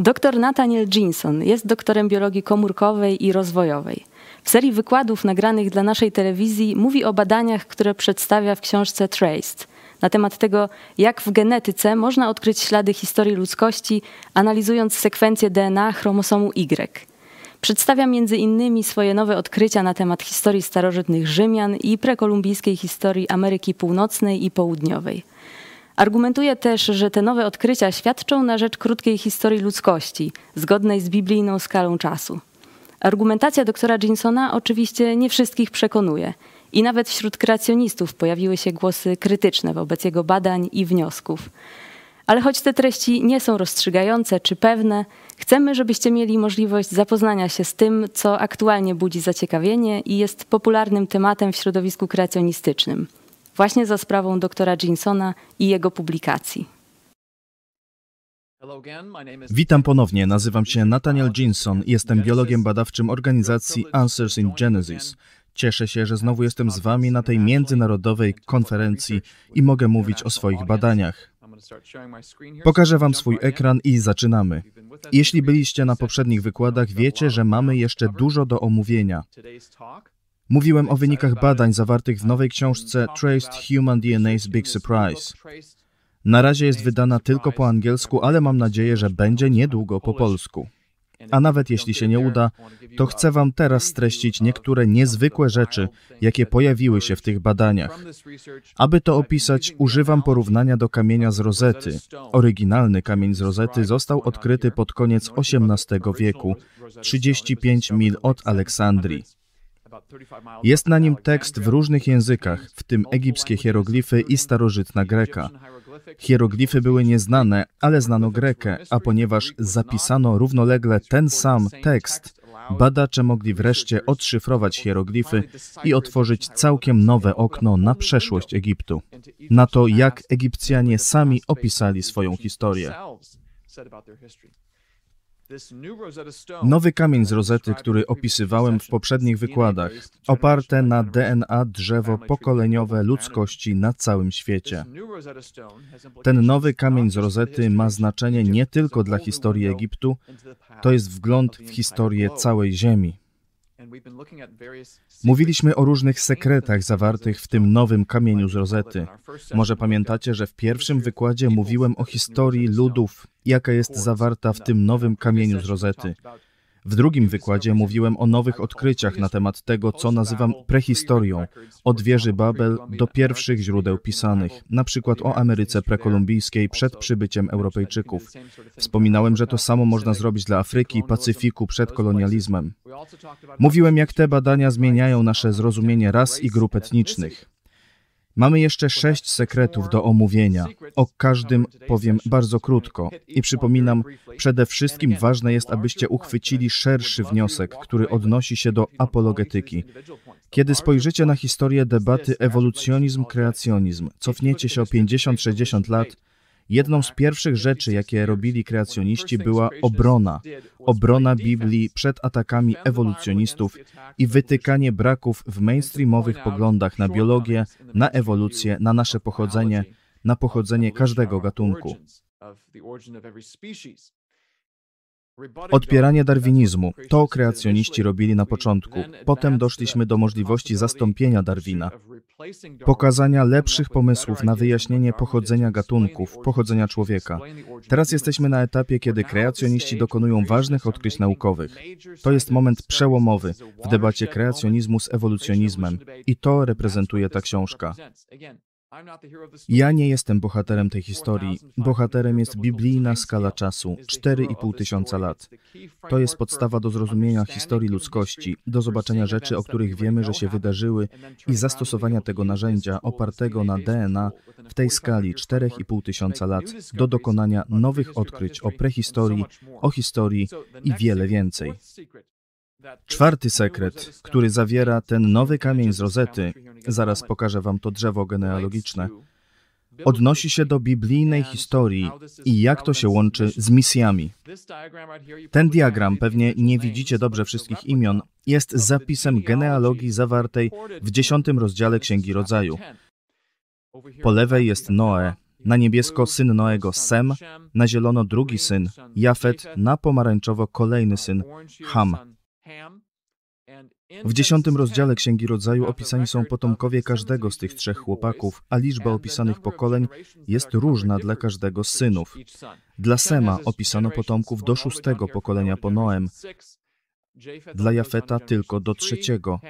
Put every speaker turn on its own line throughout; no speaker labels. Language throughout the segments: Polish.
Dr Nathaniel Jeanson jest doktorem biologii komórkowej i rozwojowej. W serii wykładów nagranych dla naszej telewizji mówi o badaniach, które przedstawia w książce Traced, na temat tego, jak w genetyce można odkryć ślady historii ludzkości, analizując sekwencję DNA chromosomu Y. Przedstawia między innymi swoje nowe odkrycia na temat historii starożytnych Rzymian i prekolumbijskiej historii Ameryki Północnej i Południowej. Argumentuje też, że te nowe odkrycia świadczą na rzecz krótkiej historii ludzkości, zgodnej z biblijną skalą czasu. Argumentacja doktora Jinsona oczywiście nie wszystkich przekonuje i nawet wśród kreacjonistów pojawiły się głosy krytyczne wobec jego badań i wniosków. Ale choć te treści nie są rozstrzygające czy pewne, chcemy, żebyście mieli możliwość zapoznania się z tym, co aktualnie budzi zaciekawienie i jest popularnym tematem w środowisku kreacjonistycznym, właśnie za sprawą doktora Jinsona i jego publikacji.
Witam ponownie, nazywam się Nathaniel Jinson i jestem biologiem badawczym organizacji Answers in Genesis. Cieszę się, że znowu jestem z Wami na tej międzynarodowej konferencji i mogę mówić o swoich badaniach. Pokażę Wam swój ekran i zaczynamy. Jeśli byliście na poprzednich wykładach, wiecie, że mamy jeszcze dużo do omówienia. Mówiłem o wynikach badań zawartych w nowej książce Traced Human DNA's Big Surprise. Na razie jest wydana tylko po angielsku, ale mam nadzieję, że będzie niedługo po polsku. A nawet jeśli się nie uda, to chcę Wam teraz streścić niektóre niezwykłe rzeczy, jakie pojawiły się w tych badaniach. Aby to opisać, używam porównania do kamienia z Rozety. Oryginalny kamień z Rozety został odkryty pod koniec XVIII wieku, 35 mil od Aleksandrii. Jest na nim tekst w różnych językach, w tym egipskie hieroglify i starożytna greka. Hieroglify były nieznane, ale znano grekę, a ponieważ zapisano równolegle ten sam tekst, badacze mogli wreszcie odszyfrować hieroglify i otworzyć całkiem nowe okno na przeszłość Egiptu, na to, jak Egipcjanie sami opisali swoją historię. Nowy kamień z rozety, który opisywałem w poprzednich wykładach, oparte na DNA drzewo pokoleniowe ludzkości na całym świecie. Ten nowy kamień z rozety ma znaczenie nie tylko dla historii Egiptu, to jest wgląd w historię całej Ziemi. Mówiliśmy o różnych sekretach zawartych w tym nowym kamieniu z rozety. Może pamiętacie, że w pierwszym wykładzie mówiłem o historii ludów, jaka jest zawarta w tym nowym kamieniu z rozety. W drugim wykładzie mówiłem o nowych odkryciach na temat tego, co nazywam prehistorią, od wieży Babel do pierwszych źródeł pisanych, na przykład o Ameryce prekolumbijskiej przed przybyciem Europejczyków. Wspominałem, że to samo można zrobić dla Afryki i Pacyfiku przed kolonializmem. Mówiłem, jak te badania zmieniają nasze zrozumienie ras i grup etnicznych. Mamy jeszcze sześć sekretów do omówienia. O każdym powiem bardzo krótko i przypominam, przede wszystkim ważne jest, abyście uchwycili szerszy wniosek, który odnosi się do apologetyki. Kiedy spojrzycie na historię debaty ewolucjonizm-kreacjonizm, cofniecie się o 50-60 lat, Jedną z pierwszych rzeczy, jakie robili kreacjoniści, była obrona. Obrona Biblii przed atakami ewolucjonistów i wytykanie braków w mainstreamowych poglądach na biologię, na ewolucję, na nasze pochodzenie, na pochodzenie każdego gatunku. Odpieranie darwinizmu to kreacjoniści robili na początku. Potem doszliśmy do możliwości zastąpienia Darwina, pokazania lepszych pomysłów na wyjaśnienie pochodzenia gatunków, pochodzenia człowieka. Teraz jesteśmy na etapie, kiedy kreacjoniści dokonują ważnych odkryć naukowych. To jest moment przełomowy w debacie kreacjonizmu z ewolucjonizmem i to reprezentuje ta książka. Ja nie jestem bohaterem tej historii. Bohaterem jest biblijna skala czasu. 4,5 tysiąca lat. To jest podstawa do zrozumienia historii ludzkości, do zobaczenia rzeczy, o których wiemy, że się wydarzyły i zastosowania tego narzędzia opartego na DNA w tej skali 4,5 tysiąca lat do dokonania nowych odkryć o prehistorii, o historii i wiele więcej. Czwarty sekret, który zawiera ten nowy kamień z rozety, zaraz pokażę Wam to drzewo genealogiczne, odnosi się do biblijnej historii i jak to się łączy z misjami. Ten diagram, pewnie nie widzicie dobrze wszystkich imion, jest zapisem genealogii zawartej w dziesiątym rozdziale Księgi Rodzaju. Po lewej jest Noe, Na niebiesko syn Noego Sem, na zielono drugi syn, Jafet, na pomarańczowo kolejny syn, Ham. W dziesiątym rozdziale Księgi Rodzaju opisani są potomkowie każdego z tych trzech chłopaków, a liczba opisanych pokoleń jest różna dla każdego z synów. Dla Sema opisano potomków do szóstego pokolenia po Noem, dla Jafeta tylko do trzeciego,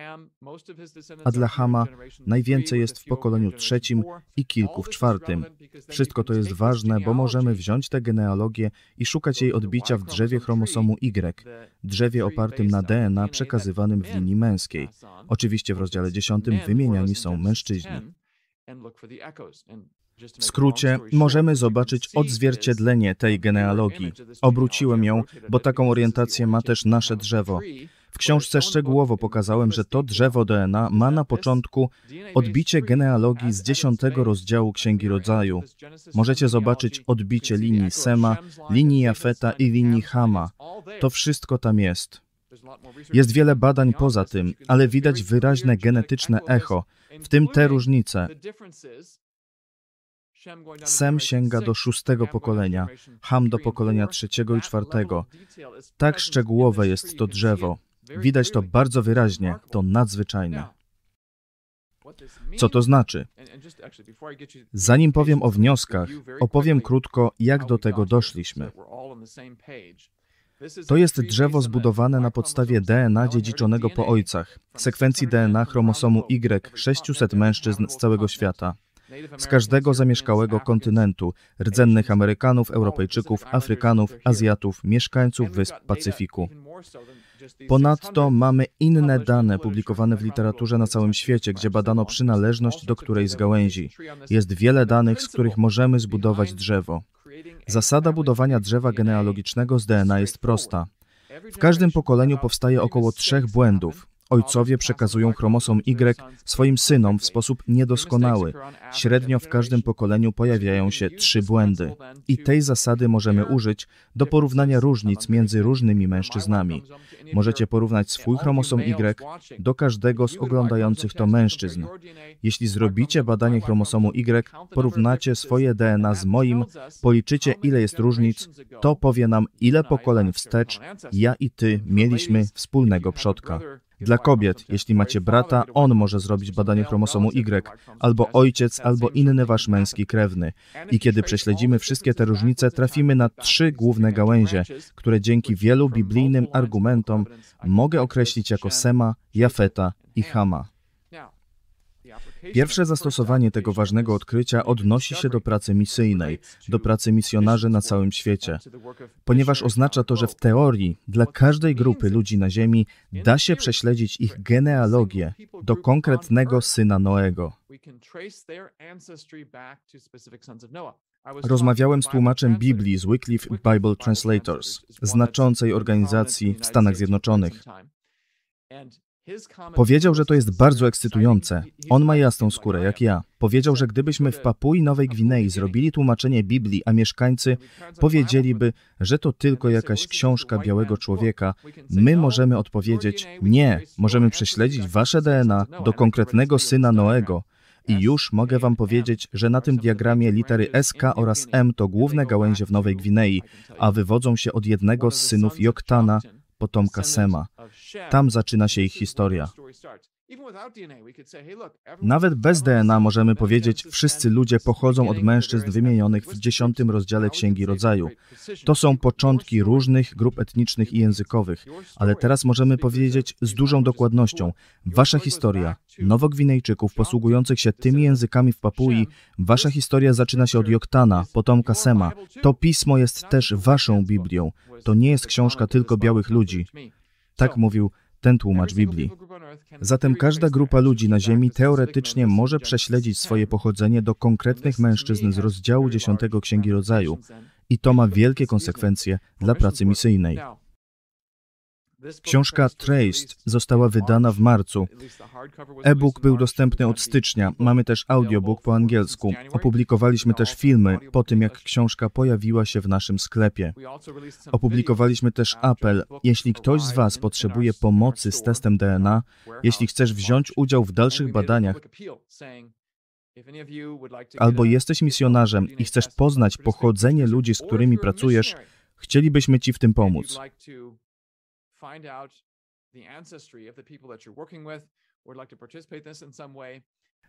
a dla Hama najwięcej jest w pokoleniu trzecim i kilku w czwartym. Wszystko to jest ważne, bo możemy wziąć tę genealogię i szukać jej odbicia w drzewie chromosomu Y, drzewie opartym na DNA przekazywanym w linii męskiej. Oczywiście w rozdziale 10 wymieniani są mężczyźni. W skrócie, możemy zobaczyć odzwierciedlenie tej genealogii. Obróciłem ją, bo taką orientację ma też nasze drzewo. W książce szczegółowo pokazałem, że to drzewo DNA ma na początku odbicie genealogii z dziesiątego rozdziału Księgi Rodzaju. Możecie zobaczyć odbicie linii Sema, linii Jafeta i linii Hama. To wszystko tam jest. Jest wiele badań poza tym, ale widać wyraźne genetyczne echo, w tym te różnice. Sem sięga do szóstego pokolenia, Ham do pokolenia trzeciego i czwartego. Tak szczegółowe jest to drzewo. Widać to bardzo wyraźnie, to nadzwyczajne. Co to znaczy? Zanim powiem o wnioskach, opowiem krótko, jak do tego doszliśmy. To jest drzewo zbudowane na podstawie DNA dziedziczonego po ojcach, sekwencji DNA chromosomu Y 600 mężczyzn z całego świata z każdego zamieszkałego kontynentu, rdzennych Amerykanów, Europejczyków, Afrykanów, Azjatów, mieszkańców wysp Pacyfiku. Ponadto mamy inne dane publikowane w literaturze na całym świecie, gdzie badano przynależność do której z gałęzi. Jest wiele danych, z których możemy zbudować drzewo. Zasada budowania drzewa genealogicznego z DNA jest prosta. W każdym pokoleniu powstaje około trzech błędów. Ojcowie przekazują chromosom Y swoim synom w sposób niedoskonały. Średnio w każdym pokoleniu pojawiają się trzy błędy. I tej zasady możemy użyć do porównania różnic między różnymi mężczyznami. Możecie porównać swój chromosom Y do każdego z oglądających to mężczyzn. Jeśli zrobicie badanie chromosomu Y, porównacie swoje DNA z moim, policzycie ile jest różnic, to powie nam ile pokoleń wstecz ja i ty mieliśmy wspólnego przodka. Dla kobiet, jeśli macie brata, on może zrobić badanie chromosomu Y, albo ojciec, albo inny wasz męski krewny. I kiedy prześledzimy wszystkie te różnice, trafimy na trzy główne gałęzie, które dzięki wielu biblijnym argumentom mogę określić jako Sema, Jafeta i Hama. Pierwsze zastosowanie tego ważnego odkrycia odnosi się do pracy misyjnej, do pracy misjonarzy na całym świecie, ponieważ oznacza to, że w teorii dla każdej grupy ludzi na Ziemi da się prześledzić ich genealogię do konkretnego syna Noego. Rozmawiałem z tłumaczem Biblii z Wycliffe Bible Translators, znaczącej organizacji w Stanach Zjednoczonych. Powiedział, że to jest bardzo ekscytujące. On ma jasną skórę, jak ja. Powiedział, że gdybyśmy w Papui Nowej Gwinei zrobili tłumaczenie Biblii, a mieszkańcy powiedzieliby, że to tylko jakaś książka białego człowieka, my możemy odpowiedzieć: Nie, możemy prześledzić wasze DNA do konkretnego syna Noego. I już mogę Wam powiedzieć, że na tym diagramie litery SK oraz M to główne gałęzie w Nowej Gwinei, a wywodzą się od jednego z synów Joktana, potomka Sema. Tam zaczyna się ich historia. Nawet bez DNA możemy powiedzieć, wszyscy ludzie pochodzą od mężczyzn wymienionych w dziesiątym rozdziale Księgi Rodzaju. To są początki różnych grup etnicznych i językowych, ale teraz możemy powiedzieć z dużą dokładnością, wasza historia, Nowogwinejczyków posługujących się tymi językami w Papui, wasza historia zaczyna się od Joktana, potomka Sema. To pismo jest też waszą Biblią. To nie jest książka tylko białych ludzi. Tak mówił ten tłumacz Biblii. Zatem każda grupa ludzi na Ziemi teoretycznie może prześledzić swoje pochodzenie do konkretnych mężczyzn z rozdziału 10 Księgi Rodzaju i to ma wielkie konsekwencje dla pracy misyjnej. Książka Traced została wydana w marcu. E-book był dostępny od stycznia. Mamy też audiobook po angielsku. Opublikowaliśmy też filmy po tym, jak książka pojawiła się w naszym sklepie. Opublikowaliśmy też apel. Jeśli ktoś z Was potrzebuje pomocy z testem DNA, jeśli chcesz wziąć udział w dalszych badaniach, Albo jesteś misjonarzem i chcesz poznać pochodzenie ludzi, z którymi pracujesz, chcielibyśmy Ci w tym pomóc.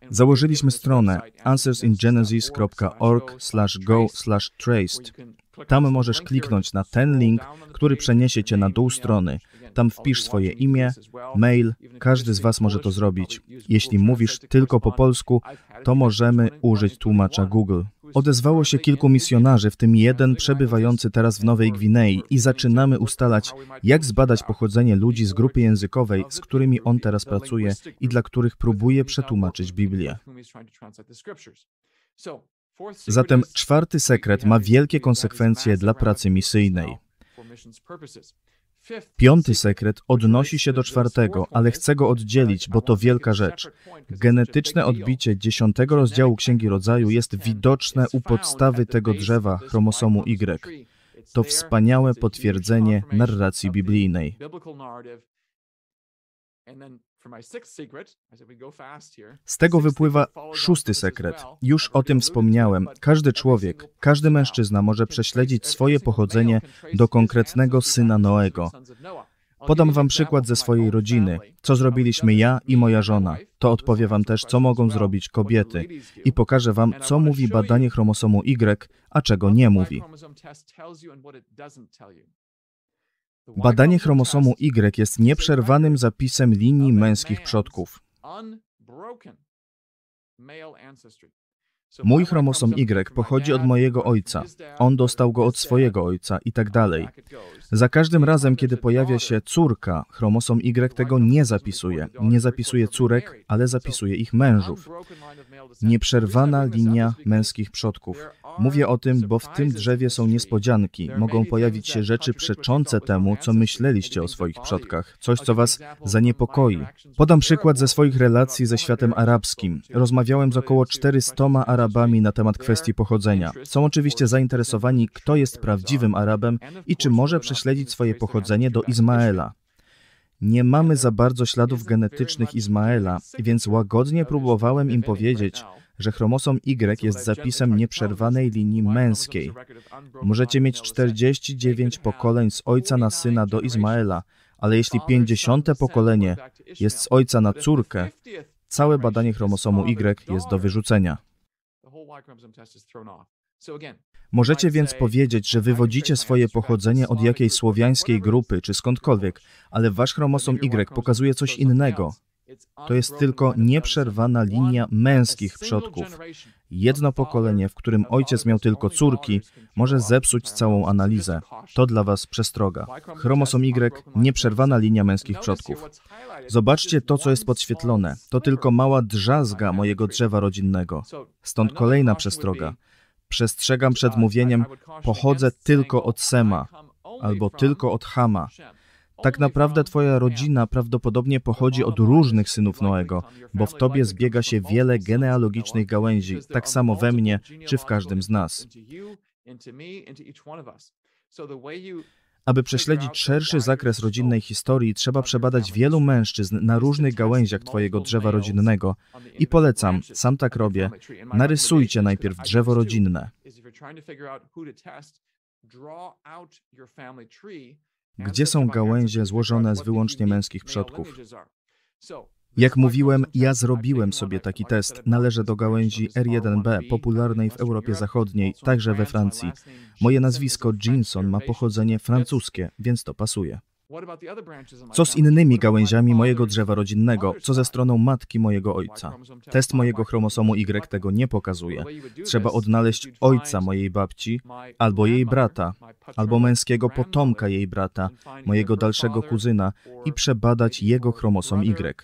Założyliśmy stronę answersingenesis.org/go/traced. Tam możesz kliknąć na ten link, który przeniesie cię na dół strony. Tam wpisz swoje imię, mail, każdy z Was może to zrobić. Jeśli mówisz tylko po polsku, to możemy użyć tłumacza Google. Odezwało się kilku misjonarzy, w tym jeden przebywający teraz w Nowej Gwinei i zaczynamy ustalać, jak zbadać pochodzenie ludzi z grupy językowej, z którymi on teraz pracuje i dla których próbuje przetłumaczyć Biblię. Zatem czwarty sekret ma wielkie konsekwencje dla pracy misyjnej. Piąty sekret odnosi się do czwartego, ale chcę go oddzielić, bo to wielka rzecz. Genetyczne odbicie dziesiątego rozdziału Księgi Rodzaju jest widoczne u podstawy tego drzewa chromosomu Y. To wspaniałe potwierdzenie narracji biblijnej. Z tego wypływa szósty sekret. Już o tym wspomniałem. Każdy człowiek, każdy mężczyzna może prześledzić swoje pochodzenie do konkretnego syna Noego. Podam wam przykład ze swojej rodziny. Co zrobiliśmy ja i moja żona. To odpowie wam też, co mogą zrobić kobiety. I pokażę wam, co mówi badanie chromosomu Y, a czego nie mówi. Badanie chromosomu Y jest nieprzerwanym zapisem linii męskich przodków. Mój chromosom Y pochodzi od mojego ojca, on dostał go od swojego ojca i tak dalej. Za każdym razem, kiedy pojawia się córka, chromosom Y tego nie zapisuje. Nie zapisuje córek, ale zapisuje ich mężów. Nieprzerwana linia męskich przodków. Mówię o tym, bo w tym drzewie są niespodzianki. Mogą pojawić się rzeczy przeczące temu, co myśleliście o swoich przodkach, coś, co was zaniepokoi. Podam przykład ze swoich relacji ze światem arabskim. Rozmawiałem z około 400 Arabami na temat kwestii pochodzenia. Są oczywiście zainteresowani, kto jest prawdziwym Arabem i czy może prześledzić swoje pochodzenie do Izmaela. Nie mamy za bardzo śladów genetycznych Izmaela, więc łagodnie próbowałem im powiedzieć, że chromosom Y jest zapisem nieprzerwanej linii męskiej. Możecie mieć 49 pokoleń z ojca na syna do Izmaela, ale jeśli 50 pokolenie jest z ojca na córkę, całe badanie chromosomu Y jest do wyrzucenia. Możecie więc powiedzieć, że wywodzicie swoje pochodzenie od jakiejś słowiańskiej grupy czy skądkolwiek, ale wasz chromosom Y pokazuje coś innego. To jest tylko nieprzerwana linia męskich przodków. Jedno pokolenie, w którym ojciec miał tylko córki, może zepsuć całą analizę. To dla Was przestroga. Chromosom Y, nieprzerwana linia męskich przodków. Zobaczcie to, co jest podświetlone. To tylko mała drzazga mojego drzewa rodzinnego. Stąd kolejna przestroga. Przestrzegam przed mówieniem, pochodzę tylko od Sema albo tylko od Hama. Tak naprawdę Twoja rodzina prawdopodobnie pochodzi od różnych synów Noego, bo w Tobie zbiega się wiele genealogicznych gałęzi, tak samo we mnie czy w każdym z nas. Aby prześledzić szerszy zakres rodzinnej historii, trzeba przebadać wielu mężczyzn na różnych gałęziach Twojego drzewa rodzinnego. I polecam, sam tak robię, narysujcie najpierw drzewo rodzinne gdzie są gałęzie złożone z wyłącznie męskich przodków. Jak mówiłem, ja zrobiłem sobie taki test. Należę do gałęzi R1b, popularnej w Europie Zachodniej, także we Francji. Moje nazwisko Jinson ma pochodzenie francuskie, więc to pasuje. Co z innymi gałęziami mojego drzewa rodzinnego? Co ze stroną matki mojego ojca? Test mojego chromosomu Y tego nie pokazuje. Trzeba odnaleźć ojca mojej babci, albo jej brata, albo męskiego potomka jej brata, mojego dalszego kuzyna i przebadać jego chromosom Y.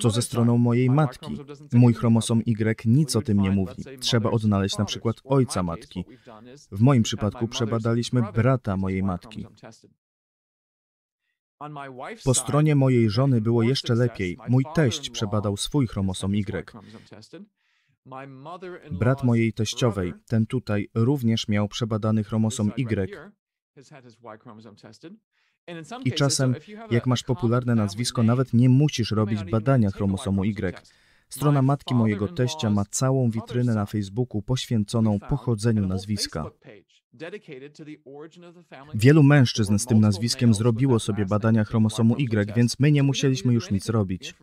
Co ze stroną mojej matki? Mój chromosom Y nic o tym nie mówi. Trzeba odnaleźć na przykład ojca matki. W moim przypadku przebadaliśmy brata mojej matki. Po stronie mojej żony było jeszcze lepiej. Mój teść przebadał swój chromosom Y. Brat mojej teściowej, ten tutaj, również miał przebadany chromosom Y. I czasem, jak masz popularne nazwisko, nawet nie musisz robić badania chromosomu Y. Strona matki mojego teścia ma całą witrynę na Facebooku poświęconą pochodzeniu nazwiska. Wielu mężczyzn z tym nazwiskiem zrobiło sobie badania chromosomu Y, więc my nie musieliśmy już nic robić.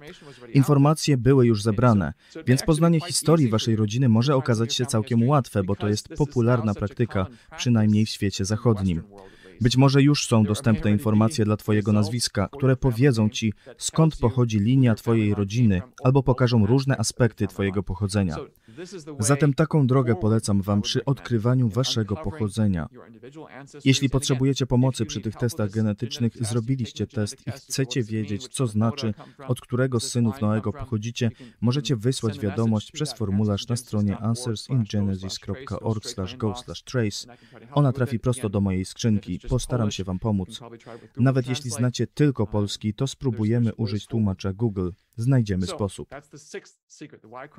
Informacje były już zebrane, więc poznanie historii waszej rodziny może okazać się całkiem łatwe, bo to jest popularna praktyka, przynajmniej w świecie zachodnim. Być może już są dostępne informacje dla Twojego nazwiska, które powiedzą Ci, skąd pochodzi linia Twojej rodziny, albo pokażą różne aspekty Twojego pochodzenia. Zatem taką drogę polecam Wam przy odkrywaniu Waszego pochodzenia. Jeśli potrzebujecie pomocy przy tych testach genetycznych, zrobiliście test i chcecie wiedzieć, co znaczy, od którego z synów Noego pochodzicie, możecie wysłać wiadomość przez formularz na stronie answersingenesis.org/go/trace. Ona trafi prosto do mojej skrzynki. Postaram się Wam pomóc. Nawet jeśli znacie tylko polski, to spróbujemy użyć tłumacza Google. Znajdziemy sposób.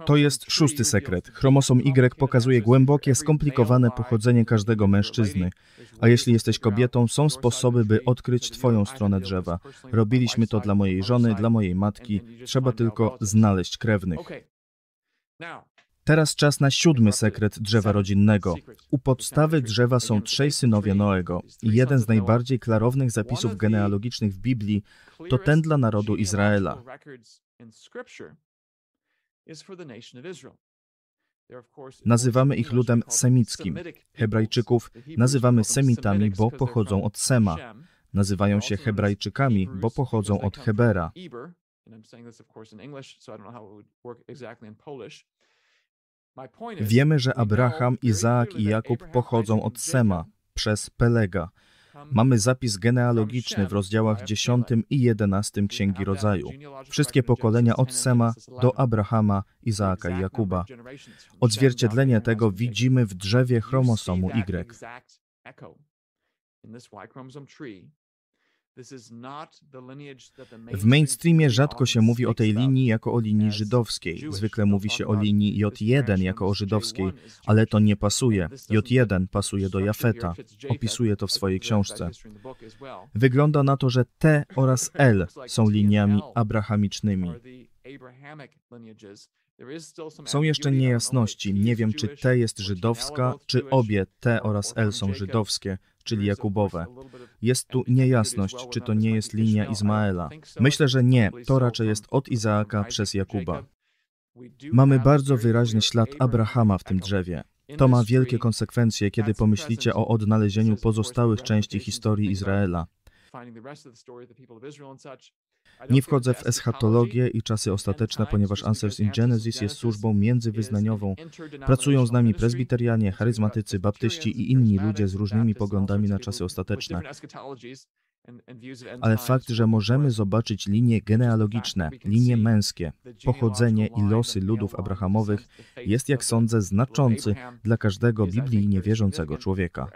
To jest szósty sekret. Chromosom Y pokazuje głębokie, skomplikowane pochodzenie każdego mężczyzny. A jeśli jesteś kobietą, są sposoby, by odkryć Twoją stronę drzewa. Robiliśmy to dla mojej żony, dla mojej matki. Trzeba tylko znaleźć krewnych. Teraz czas na siódmy sekret drzewa rodzinnego. U podstawy drzewa są trzej synowie Noego i jeden z najbardziej klarownych zapisów genealogicznych w Biblii to ten dla narodu Izraela. Nazywamy ich ludem semickim. Hebrajczyków nazywamy Semitami, bo pochodzą od Sema. Nazywają się Hebrajczykami, bo pochodzą od Hebera. Wiemy, że Abraham, Izaak i Jakub pochodzą od Sema przez Pelega. Mamy zapis genealogiczny w rozdziałach 10 i 11 Księgi Rodzaju. Wszystkie pokolenia od Sema do Abrahama, Izaaka i Jakuba. Odzwierciedlenie tego widzimy w drzewie chromosomu Y. W mainstreamie rzadko się mówi o tej linii jako o linii żydowskiej. Zwykle mówi się o linii J1 jako o żydowskiej, ale to nie pasuje. J1 pasuje do Jafeta. Opisuje to w swojej książce. Wygląda na to, że T oraz L są liniami abrahamicznymi. Są jeszcze niejasności. Nie wiem, czy T jest żydowska, czy obie T oraz L są żydowskie czyli Jakubowe. Jest tu niejasność, czy to nie jest linia Izmaela. Myślę, że nie, to raczej jest od Izaaka przez Jakuba. Mamy bardzo wyraźny ślad Abrahama w tym drzewie. To ma wielkie konsekwencje, kiedy pomyślicie o odnalezieniu pozostałych części historii Izraela. Nie wchodzę w eschatologię i czasy ostateczne, ponieważ Answers in Genesis jest służbą międzywyznaniową. Pracują z nami prezbiterianie, charyzmatycy, baptyści i inni ludzie z różnymi poglądami na czasy ostateczne. Ale fakt, że możemy zobaczyć linie genealogiczne, linie męskie, pochodzenie i losy ludów abrahamowych, jest, jak sądzę, znaczący dla każdego biblijnie wierzącego człowieka.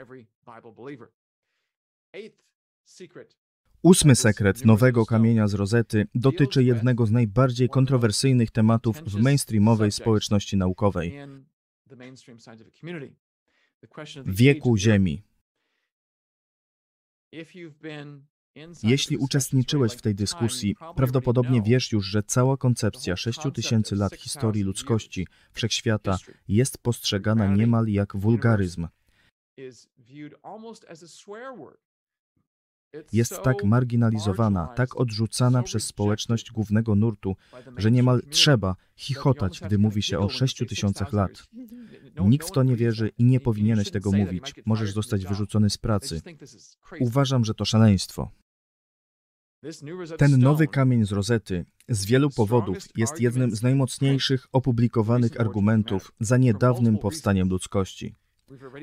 Ósmy sekret nowego kamienia z rozety dotyczy jednego z najbardziej kontrowersyjnych tematów w mainstreamowej społeczności naukowej wieku Ziemi. Jeśli uczestniczyłeś w tej dyskusji, prawdopodobnie wiesz już, że cała koncepcja 6000 lat historii ludzkości, wszechświata jest postrzegana niemal jak wulgaryzm jest tak marginalizowana, tak odrzucana przez społeczność głównego nurtu, że niemal trzeba chichotać, gdy mówi się o sześciu tysiącach lat. Nikt w to nie wierzy i nie powinieneś tego mówić. Możesz zostać wyrzucony z pracy. Uważam, że to szaleństwo. Ten nowy kamień z rozety z wielu powodów jest jednym z najmocniejszych opublikowanych argumentów za niedawnym powstaniem ludzkości.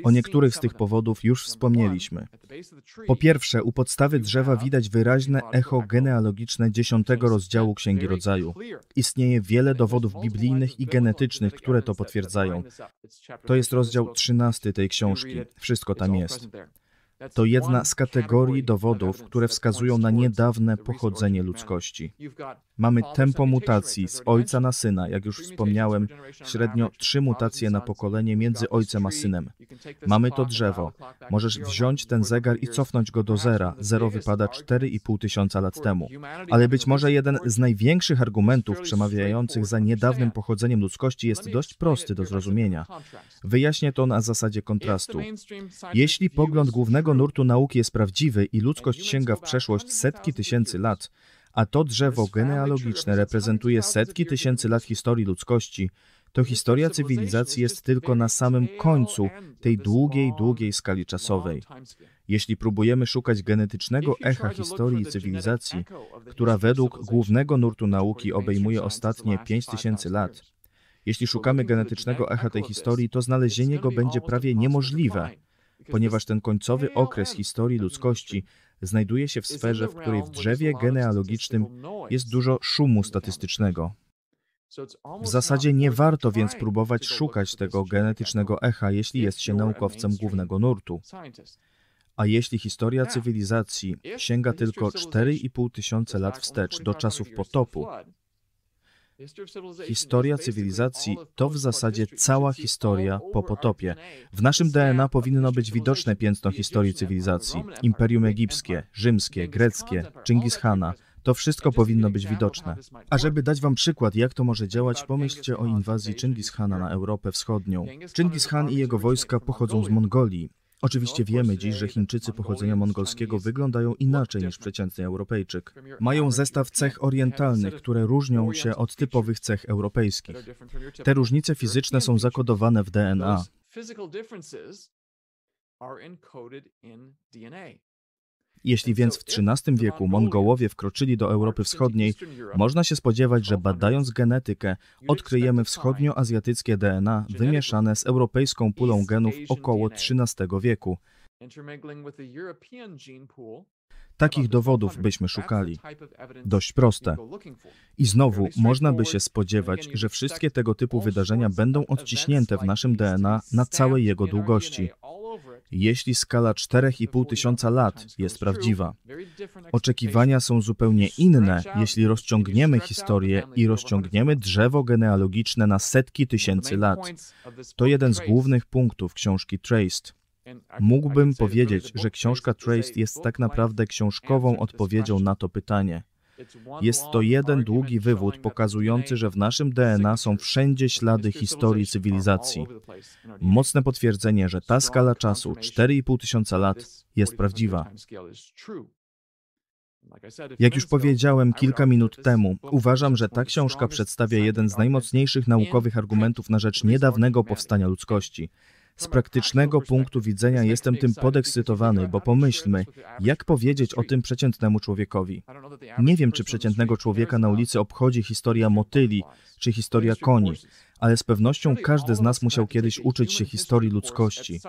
O niektórych z tych powodów już wspomnieliśmy. Po pierwsze, u podstawy drzewa widać wyraźne echo genealogiczne dziesiątego rozdziału Księgi Rodzaju. Istnieje wiele dowodów biblijnych i genetycznych, które to potwierdzają. To jest rozdział trzynasty tej książki. Wszystko tam jest. To jedna z kategorii dowodów, które wskazują na niedawne pochodzenie ludzkości. Mamy tempo mutacji z ojca na syna, jak już wspomniałem, średnio trzy mutacje na pokolenie między ojcem a synem. Mamy to drzewo. Możesz wziąć ten zegar i cofnąć go do zera. Zero wypada 4,5 tysiąca lat temu. Ale być może jeden z największych argumentów przemawiających za niedawnym pochodzeniem ludzkości jest dość prosty do zrozumienia. Wyjaśnię to na zasadzie kontrastu. Jeśli pogląd głównego nurtu nauki jest prawdziwy i ludzkość sięga w przeszłość setki tysięcy lat, a to drzewo genealogiczne reprezentuje setki tysięcy lat historii ludzkości, to historia cywilizacji jest tylko na samym końcu tej długiej, długiej skali czasowej. Jeśli próbujemy szukać genetycznego echa historii cywilizacji, która według głównego nurtu nauki obejmuje ostatnie 5000 lat, jeśli szukamy genetycznego echa tej historii, to znalezienie go będzie prawie niemożliwe, ponieważ ten końcowy okres historii ludzkości znajduje się w sferze, w której w drzewie genealogicznym jest dużo szumu statystycznego. W zasadzie nie warto więc próbować szukać tego genetycznego echa, jeśli jest się naukowcem głównego nurtu. A jeśli historia cywilizacji sięga tylko 4,5 tysiące lat wstecz do czasów potopu, Historia cywilizacji to w zasadzie cała historia po potopie. W naszym DNA powinno być widoczne piętno historii cywilizacji. Imperium Egipskie, Rzymskie, Greckie, Chingis Hana. To wszystko powinno być widoczne. A żeby dać Wam przykład, jak to może działać, pomyślcie o inwazji Chingis Hana na Europę Wschodnią. Chingis Han i jego wojska pochodzą z Mongolii. Oczywiście wiemy dziś, że Chińczycy pochodzenia mongolskiego wyglądają inaczej niż przeciętny Europejczyk. Mają zestaw cech orientalnych, które różnią się od typowych cech europejskich. Te różnice fizyczne są zakodowane w DNA. Jeśli więc w XIII wieku Mongołowie wkroczyli do Europy Wschodniej, można się spodziewać, że badając genetykę, odkryjemy wschodnioazjatyckie DNA wymieszane z europejską pulą genów około XIII wieku. Takich dowodów byśmy szukali. Dość proste. I znowu można by się spodziewać, że wszystkie tego typu wydarzenia będą odciśnięte w naszym DNA na całej jego długości jeśli skala 4,5 tysiąca lat jest prawdziwa. Oczekiwania są zupełnie inne, jeśli rozciągniemy historię i rozciągniemy drzewo genealogiczne na setki tysięcy lat. To jeden z głównych punktów książki Traced. Mógłbym powiedzieć, że książka Traced jest tak naprawdę książkową odpowiedzią na to pytanie. Jest to jeden długi wywód pokazujący, że w naszym DNA są wszędzie ślady historii cywilizacji. Mocne potwierdzenie, że ta skala czasu 4,5 tysiąca lat jest prawdziwa. Jak już powiedziałem kilka minut temu, uważam, że ta książka przedstawia jeden z najmocniejszych naukowych argumentów na rzecz niedawnego powstania ludzkości. Z praktycznego punktu widzenia jestem tym podekscytowany, bo pomyślmy, jak powiedzieć o tym przeciętnemu człowiekowi. Nie wiem, czy przeciętnego człowieka na ulicy obchodzi historia motyli, czy historia koni, ale z pewnością każdy z nas musiał kiedyś uczyć się historii ludzkości.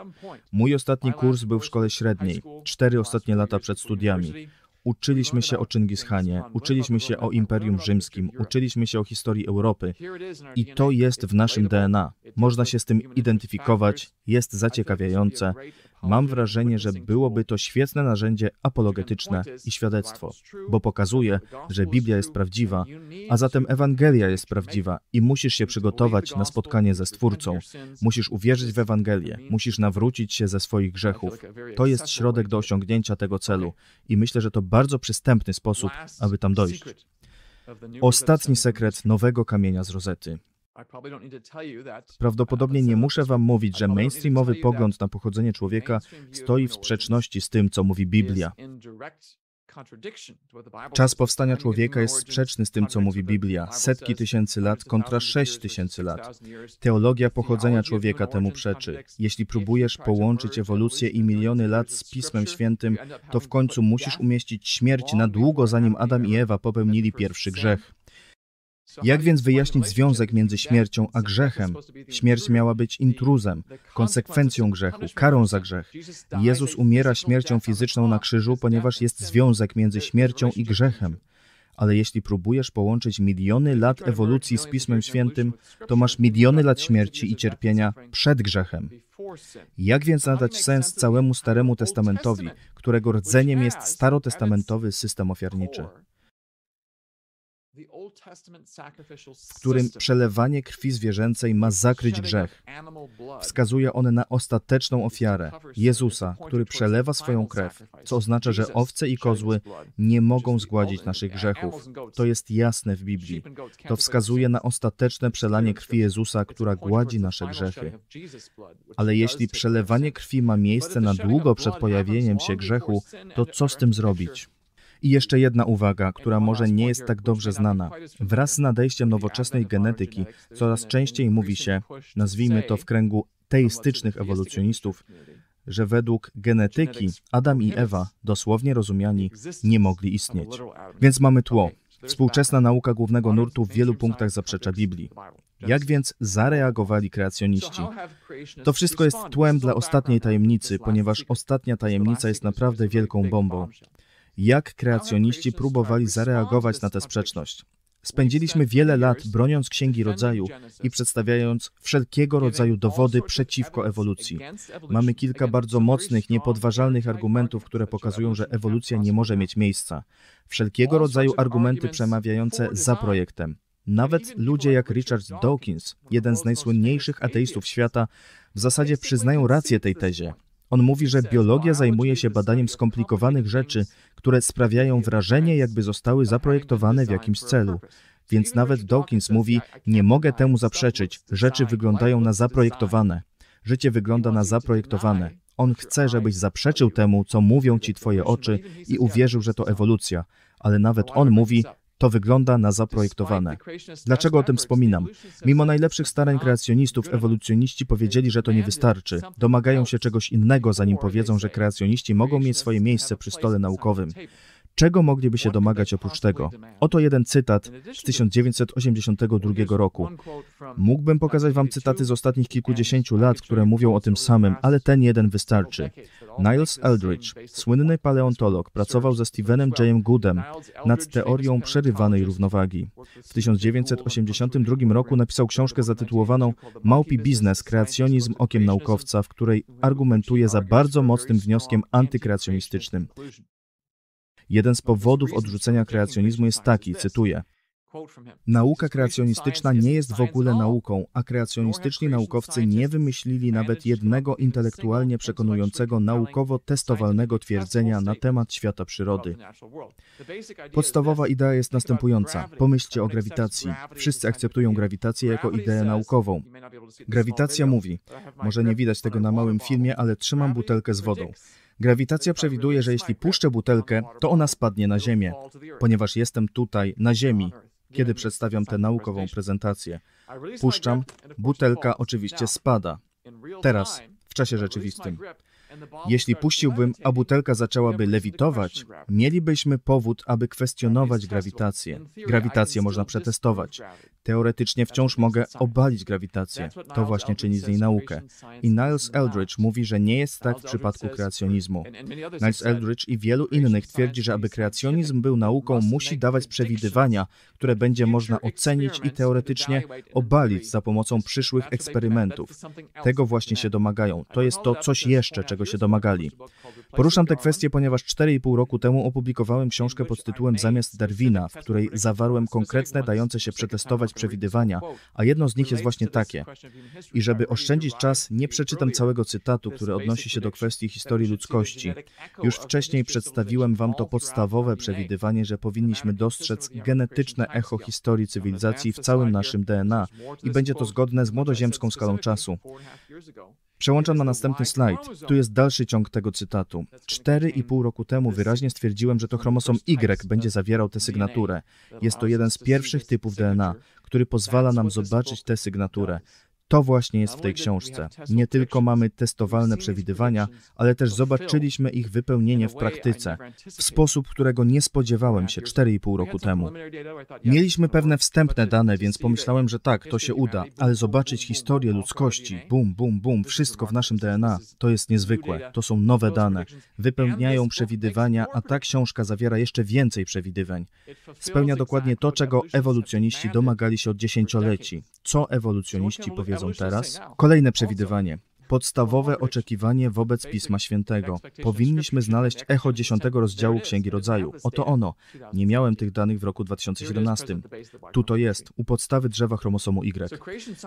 Mój ostatni kurs był w szkole średniej, cztery ostatnie lata przed studiami. Uczyliśmy się o Chingishanie, uczyliśmy się o Imperium Rzymskim, uczyliśmy się o historii Europy i to jest w naszym DNA. Można się z tym identyfikować, jest zaciekawiające. Mam wrażenie, że byłoby to świetne narzędzie apologetyczne i świadectwo, bo pokazuje, że Biblia jest prawdziwa, a zatem Ewangelia jest prawdziwa i musisz się przygotować na spotkanie ze Stwórcą. Musisz uwierzyć w Ewangelię, musisz nawrócić się ze swoich grzechów. To jest środek do osiągnięcia tego celu i myślę, że to bardzo przystępny sposób, aby tam dojść. Ostatni sekret nowego kamienia z rozety. Prawdopodobnie nie muszę Wam mówić, że mainstreamowy pogląd na pochodzenie człowieka stoi w sprzeczności z tym, co mówi Biblia. Czas powstania człowieka jest sprzeczny z tym, co mówi Biblia. Setki tysięcy lat kontra sześć tysięcy lat. Teologia pochodzenia człowieka temu przeczy. Jeśli próbujesz połączyć ewolucję i miliony lat z Pismem Świętym, to w końcu musisz umieścić śmierć na długo, zanim Adam i Ewa popełnili pierwszy grzech. Jak więc wyjaśnić związek między śmiercią a grzechem? Śmierć miała być intruzem, konsekwencją grzechu, karą za grzech. Jezus umiera śmiercią fizyczną na krzyżu, ponieważ jest związek między śmiercią i grzechem. Ale jeśli próbujesz połączyć miliony lat ewolucji z Pismem Świętym, to masz miliony lat śmierci i cierpienia przed grzechem. Jak więc nadać sens całemu Staremu Testamentowi, którego rdzeniem jest starotestamentowy system ofiarniczy? W którym przelewanie krwi zwierzęcej ma zakryć grzech. Wskazuje on na ostateczną ofiarę Jezusa, który przelewa swoją krew, co oznacza, że owce i kozły nie mogą zgładzić naszych grzechów. To jest jasne w Biblii. To wskazuje na ostateczne przelanie krwi Jezusa, która gładzi nasze grzechy. Ale jeśli przelewanie krwi ma miejsce na długo przed pojawieniem się grzechu, to co z tym zrobić? I jeszcze jedna uwaga, która może nie jest tak dobrze znana. Wraz z nadejściem nowoczesnej genetyki coraz częściej mówi się, nazwijmy to w kręgu teistycznych ewolucjonistów, że według genetyki Adam i Ewa, dosłownie rozumiani, nie mogli istnieć. Więc mamy tło. Współczesna nauka głównego nurtu w wielu punktach zaprzecza Biblii. Jak więc zareagowali kreacjoniści? To wszystko jest tłem dla ostatniej tajemnicy, ponieważ ostatnia tajemnica jest naprawdę wielką bombą jak kreacjoniści próbowali zareagować na tę sprzeczność. Spędziliśmy wiele lat broniąc Księgi Rodzaju i przedstawiając wszelkiego rodzaju dowody przeciwko ewolucji. Mamy kilka bardzo mocnych, niepodważalnych argumentów, które pokazują, że ewolucja nie może mieć miejsca. Wszelkiego rodzaju argumenty przemawiające za projektem. Nawet ludzie jak Richard Dawkins, jeden z najsłynniejszych ateistów świata, w zasadzie przyznają rację tej tezie. On mówi, że biologia zajmuje się badaniem skomplikowanych rzeczy, które sprawiają wrażenie, jakby zostały zaprojektowane w jakimś celu. Więc nawet Dawkins mówi: Nie mogę temu zaprzeczyć, rzeczy wyglądają na zaprojektowane. Życie wygląda na zaprojektowane. On chce, żebyś zaprzeczył temu, co mówią ci twoje oczy i uwierzył, że to ewolucja. Ale nawet on mówi, to wygląda na zaprojektowane. Dlaczego o tym wspominam? Mimo najlepszych starań kreacjonistów, ewolucjoniści powiedzieli, że to nie wystarczy. Domagają się czegoś innego, zanim powiedzą, że kreacjoniści mogą mieć swoje miejsce przy stole naukowym. Czego mogliby się domagać oprócz tego? Oto jeden cytat z 1982 roku. Mógłbym pokazać Wam cytaty z ostatnich kilkudziesięciu lat, które mówią o tym samym, ale ten jeden wystarczy. Niles Eldridge, słynny paleontolog, pracował ze Stevenem J. Goodem nad teorią przerywanej równowagi. W 1982 roku napisał książkę zatytułowaną Małpi biznes, kreacjonizm okiem naukowca, w której argumentuje za bardzo mocnym wnioskiem antykreacjonistycznym. Jeden z powodów odrzucenia kreacjonizmu jest taki, cytuję: Nauka kreacjonistyczna nie jest w ogóle nauką, a kreacjonistyczni naukowcy nie wymyślili nawet jednego intelektualnie przekonującego, naukowo testowalnego twierdzenia na temat świata przyrody. Podstawowa idea jest następująca. Pomyślcie o grawitacji. Wszyscy akceptują grawitację jako ideę naukową. Grawitacja mówi, może nie widać tego na małym filmie, ale trzymam butelkę z wodą. Grawitacja przewiduje, że jeśli puszczę butelkę, to ona spadnie na Ziemię, ponieważ jestem tutaj, na Ziemi, kiedy przedstawiam tę naukową prezentację. Puszczam, butelka oczywiście spada. Teraz, w czasie rzeczywistym. Jeśli puściłbym, a butelka zaczęłaby lewitować, mielibyśmy powód, aby kwestionować grawitację. Grawitację można przetestować. Teoretycznie wciąż mogę obalić grawitację. To właśnie czyni z niej naukę. I Niles Eldridge mówi, że nie jest tak w przypadku kreacjonizmu. Niles Eldridge i wielu innych twierdzi, że aby kreacjonizm był nauką, musi dawać przewidywania, które będzie można ocenić i teoretycznie obalić za pomocą przyszłych eksperymentów. Tego właśnie się domagają. To jest to coś jeszcze, czego się domagali. Poruszam tę kwestię, ponieważ 4,5 roku temu opublikowałem książkę pod tytułem Zamiast Darwina, w której zawarłem konkretne, dające się przetestować przewidywania, a jedno z nich jest właśnie takie. I żeby oszczędzić czas, nie przeczytam całego cytatu, który odnosi się do kwestii historii ludzkości. Już wcześniej przedstawiłem Wam to podstawowe przewidywanie, że powinniśmy dostrzec genetyczne echo historii cywilizacji w całym naszym DNA i będzie to zgodne z młodoziemską skalą czasu. Przełączam na następny slajd. Tu jest dalszy ciąg tego cytatu. Cztery i pół roku temu wyraźnie stwierdziłem, że to chromosom Y będzie zawierał tę sygnaturę. Jest to jeden z pierwszych typów DNA, który pozwala nam zobaczyć tę sygnaturę. To właśnie jest w tej książce. Nie tylko mamy testowalne przewidywania, ale też zobaczyliśmy ich wypełnienie w praktyce, w sposób, którego nie spodziewałem się 4,5 roku temu. Mieliśmy pewne wstępne dane, więc pomyślałem, że tak, to się uda, ale zobaczyć historię ludzkości, bum, bum, bum, wszystko w naszym DNA, to jest niezwykłe. To są nowe dane. Wypełniają przewidywania, a ta książka zawiera jeszcze więcej przewidywań. Spełnia dokładnie to, czego ewolucjoniści domagali się od dziesięcioleci. Co ewolucjoniści teraz? Kolejne przewidywanie. podstawowe oczekiwanie wobec Pisma Świętego. Powinniśmy znaleźć echo dziesiątego rozdziału Księgi Rodzaju. Oto ono. Nie miałem tych danych w roku 2017. Tu to jest, u podstawy drzewa chromosomu Y.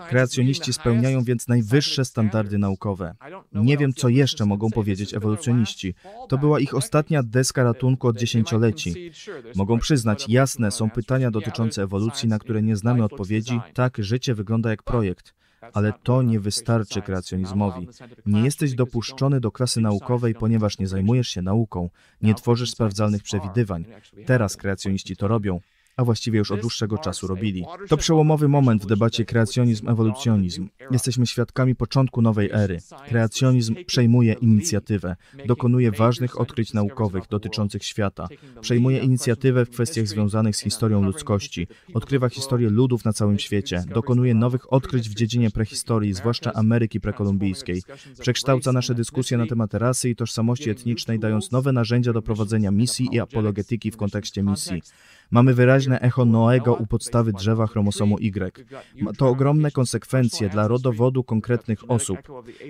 Kreacjoniści spełniają więc najwyższe standardy naukowe. Nie wiem, co jeszcze mogą powiedzieć ewolucjoniści. To była ich ostatnia deska ratunku od dziesięcioleci. Mogą przyznać, jasne są pytania dotyczące ewolucji, na które nie znamy odpowiedzi. Tak, życie wygląda jak projekt ale to nie wystarczy kreacjonizmowi. Nie jesteś dopuszczony do klasy naukowej, ponieważ nie zajmujesz się nauką, nie tworzysz sprawdzalnych przewidywań. Teraz kreacjoniści to robią a właściwie już od dłuższego czasu robili. To przełomowy moment w debacie kreacjonizm-ewolucjonizm. Jesteśmy świadkami początku nowej ery. Kreacjonizm przejmuje inicjatywę, dokonuje ważnych odkryć naukowych dotyczących świata, przejmuje inicjatywę w kwestiach związanych z historią ludzkości, odkrywa historię ludów na całym świecie, dokonuje nowych odkryć w dziedzinie prehistorii, zwłaszcza Ameryki prekolumbijskiej, przekształca nasze dyskusje na temat rasy i tożsamości etnicznej, dając nowe narzędzia do prowadzenia misji i apologetyki w kontekście misji. Mamy wyraźne echo Noego u podstawy drzewa chromosomu Y. Ma to ogromne konsekwencje dla rodowodu konkretnych osób.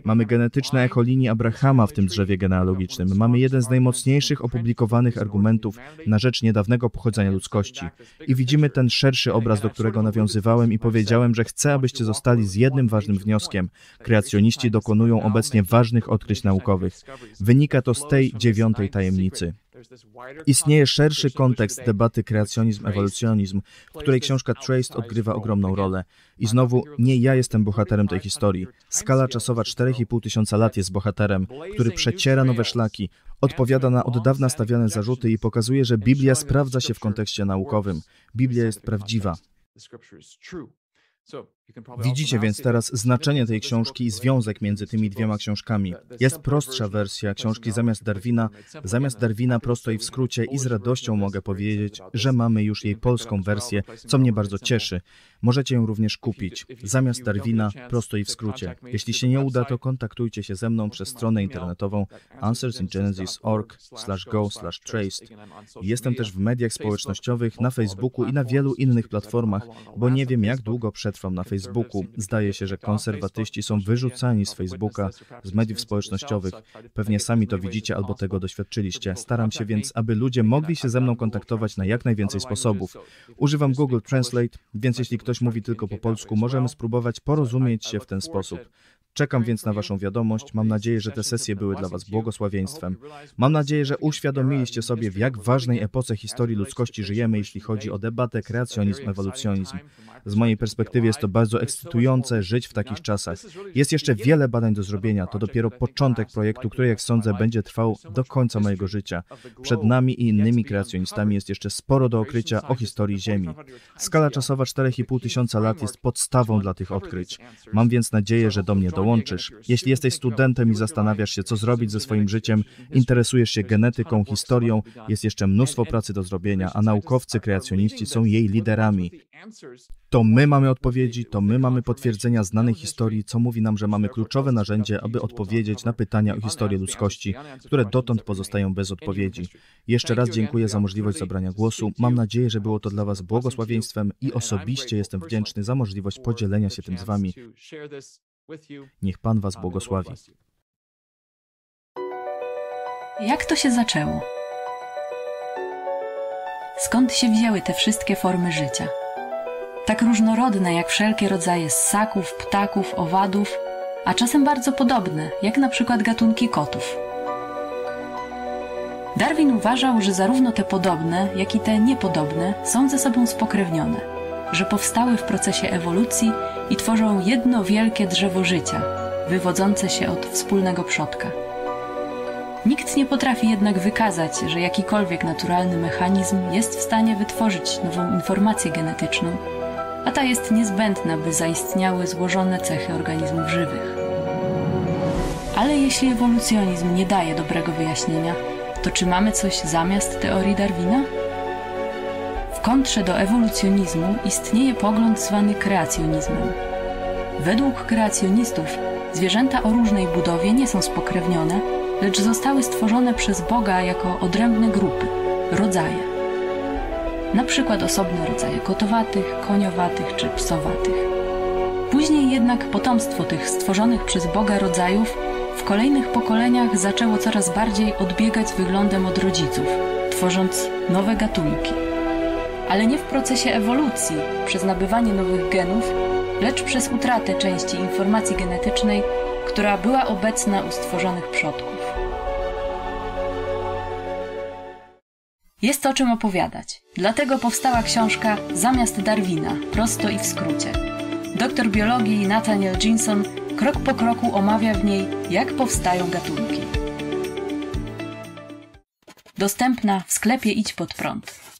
Mamy genetyczne echo linii Abrahama w tym drzewie genealogicznym. Mamy jeden z najmocniejszych opublikowanych argumentów na rzecz niedawnego pochodzenia ludzkości. I widzimy ten szerszy obraz, do którego nawiązywałem i powiedziałem, że chcę, abyście zostali z jednym ważnym wnioskiem. Kreacjoniści dokonują obecnie ważnych odkryć naukowych. Wynika to z tej dziewiątej tajemnicy. Istnieje szerszy kontekst debaty kreacjonizm-ewolucjonizm, w której książka Traced odgrywa ogromną rolę. I znowu, nie ja jestem bohaterem tej historii. Skala czasowa 4,5 tysiąca lat jest bohaterem, który przeciera nowe szlaki, odpowiada na od dawna stawiane zarzuty i pokazuje, że Biblia sprawdza się w kontekście naukowym. Biblia jest prawdziwa. Widzicie więc teraz znaczenie tej książki i związek między tymi dwiema książkami. Jest prostsza wersja książki zamiast Darwina, zamiast Darwina prosto i w skrócie i z radością mogę powiedzieć, że mamy już jej polską wersję, co mnie bardzo cieszy. Możecie ją również kupić. Zamiast Darwina, prosto i w skrócie. Jeśli się nie uda, to kontaktujcie się ze mną przez stronę internetową answersingenesis.org go traced. Jestem też w mediach społecznościowych, na Facebooku i na wielu innych platformach, bo nie wiem jak długo przetrwam na Facebooku. Zdaje się, że konserwatyści są wyrzucani z Facebooka, z mediów społecznościowych. Pewnie sami to widzicie albo tego doświadczyliście. Staram się więc, aby ludzie mogli się ze mną kontaktować na jak najwięcej sposobów. Używam Google Translate, więc jeśli ktoś mówi tylko po polsku, możemy spróbować porozumieć się w ten sposób. Czekam więc na Waszą wiadomość. Mam nadzieję, że te sesje były dla Was błogosławieństwem. Mam nadzieję, że uświadomiliście sobie, w jak ważnej epoce historii ludzkości żyjemy, jeśli chodzi o debatę kreacjonizm-ewolucjonizm. Z mojej perspektywy jest to bardzo ekscytujące żyć w takich czasach. Jest jeszcze wiele badań do zrobienia. To dopiero początek projektu, który, jak sądzę, będzie trwał do końca mojego życia. Przed nami i innymi kreacjonistami jest jeszcze sporo do okrycia o historii Ziemi. Skala czasowa 4,5 tysiąca lat jest podstawą dla tych odkryć. Mam więc nadzieję, że do mnie dołączysz. Jeśli jesteś studentem i zastanawiasz się, co zrobić ze swoim życiem, interesujesz się genetyką, historią, jest jeszcze mnóstwo pracy do zrobienia, a naukowcy, kreacjoniści są jej liderami. To my mamy odpowiedzi, to my mamy potwierdzenia znanej historii, co mówi nam, że mamy kluczowe narzędzie, aby odpowiedzieć na pytania o historię ludzkości, które dotąd pozostają bez odpowiedzi. Jeszcze raz dziękuję za możliwość zabrania głosu. Mam nadzieję, że było to dla Was błogosławieństwem i osobiście jestem wdzięczny za możliwość podzielenia się tym z Wami. Niech Pan Was błogosławi.
Jak to się zaczęło? Skąd się wzięły te wszystkie formy życia? tak różnorodne jak wszelkie rodzaje ssaków, ptaków, owadów, a czasem bardzo podobne, jak na przykład gatunki kotów. Darwin uważał, że zarówno te podobne, jak i te niepodobne są ze sobą spokrewnione, że powstały w procesie ewolucji i tworzą jedno wielkie drzewo życia, wywodzące się od wspólnego przodka. Nikt nie potrafi jednak wykazać, że jakikolwiek naturalny mechanizm jest w stanie wytworzyć nową informację genetyczną, a ta jest niezbędna, by zaistniały złożone cechy organizmów żywych. Ale jeśli ewolucjonizm nie daje dobrego wyjaśnienia, to czy mamy coś zamiast teorii Darwina? Kontrze do ewolucjonizmu istnieje pogląd zwany kreacjonizmem. Według kreacjonistów zwierzęta o różnej budowie nie są spokrewnione, lecz zostały stworzone przez Boga jako odrębne grupy, rodzaje na przykład osobne rodzaje kotowatych, koniowatych czy psowatych. Później jednak potomstwo tych stworzonych przez Boga rodzajów w kolejnych pokoleniach zaczęło coraz bardziej odbiegać wyglądem od rodziców, tworząc nowe gatunki. Ale nie w procesie ewolucji, przez nabywanie nowych genów, lecz przez utratę części informacji genetycznej, która była obecna u stworzonych przodków. Jest o czym opowiadać. Dlatego powstała książka Zamiast Darwina, prosto i w skrócie. Doktor biologii Nathaniel Ginson krok po kroku omawia w niej, jak powstają gatunki. Dostępna w sklepie Idź Pod Prąd.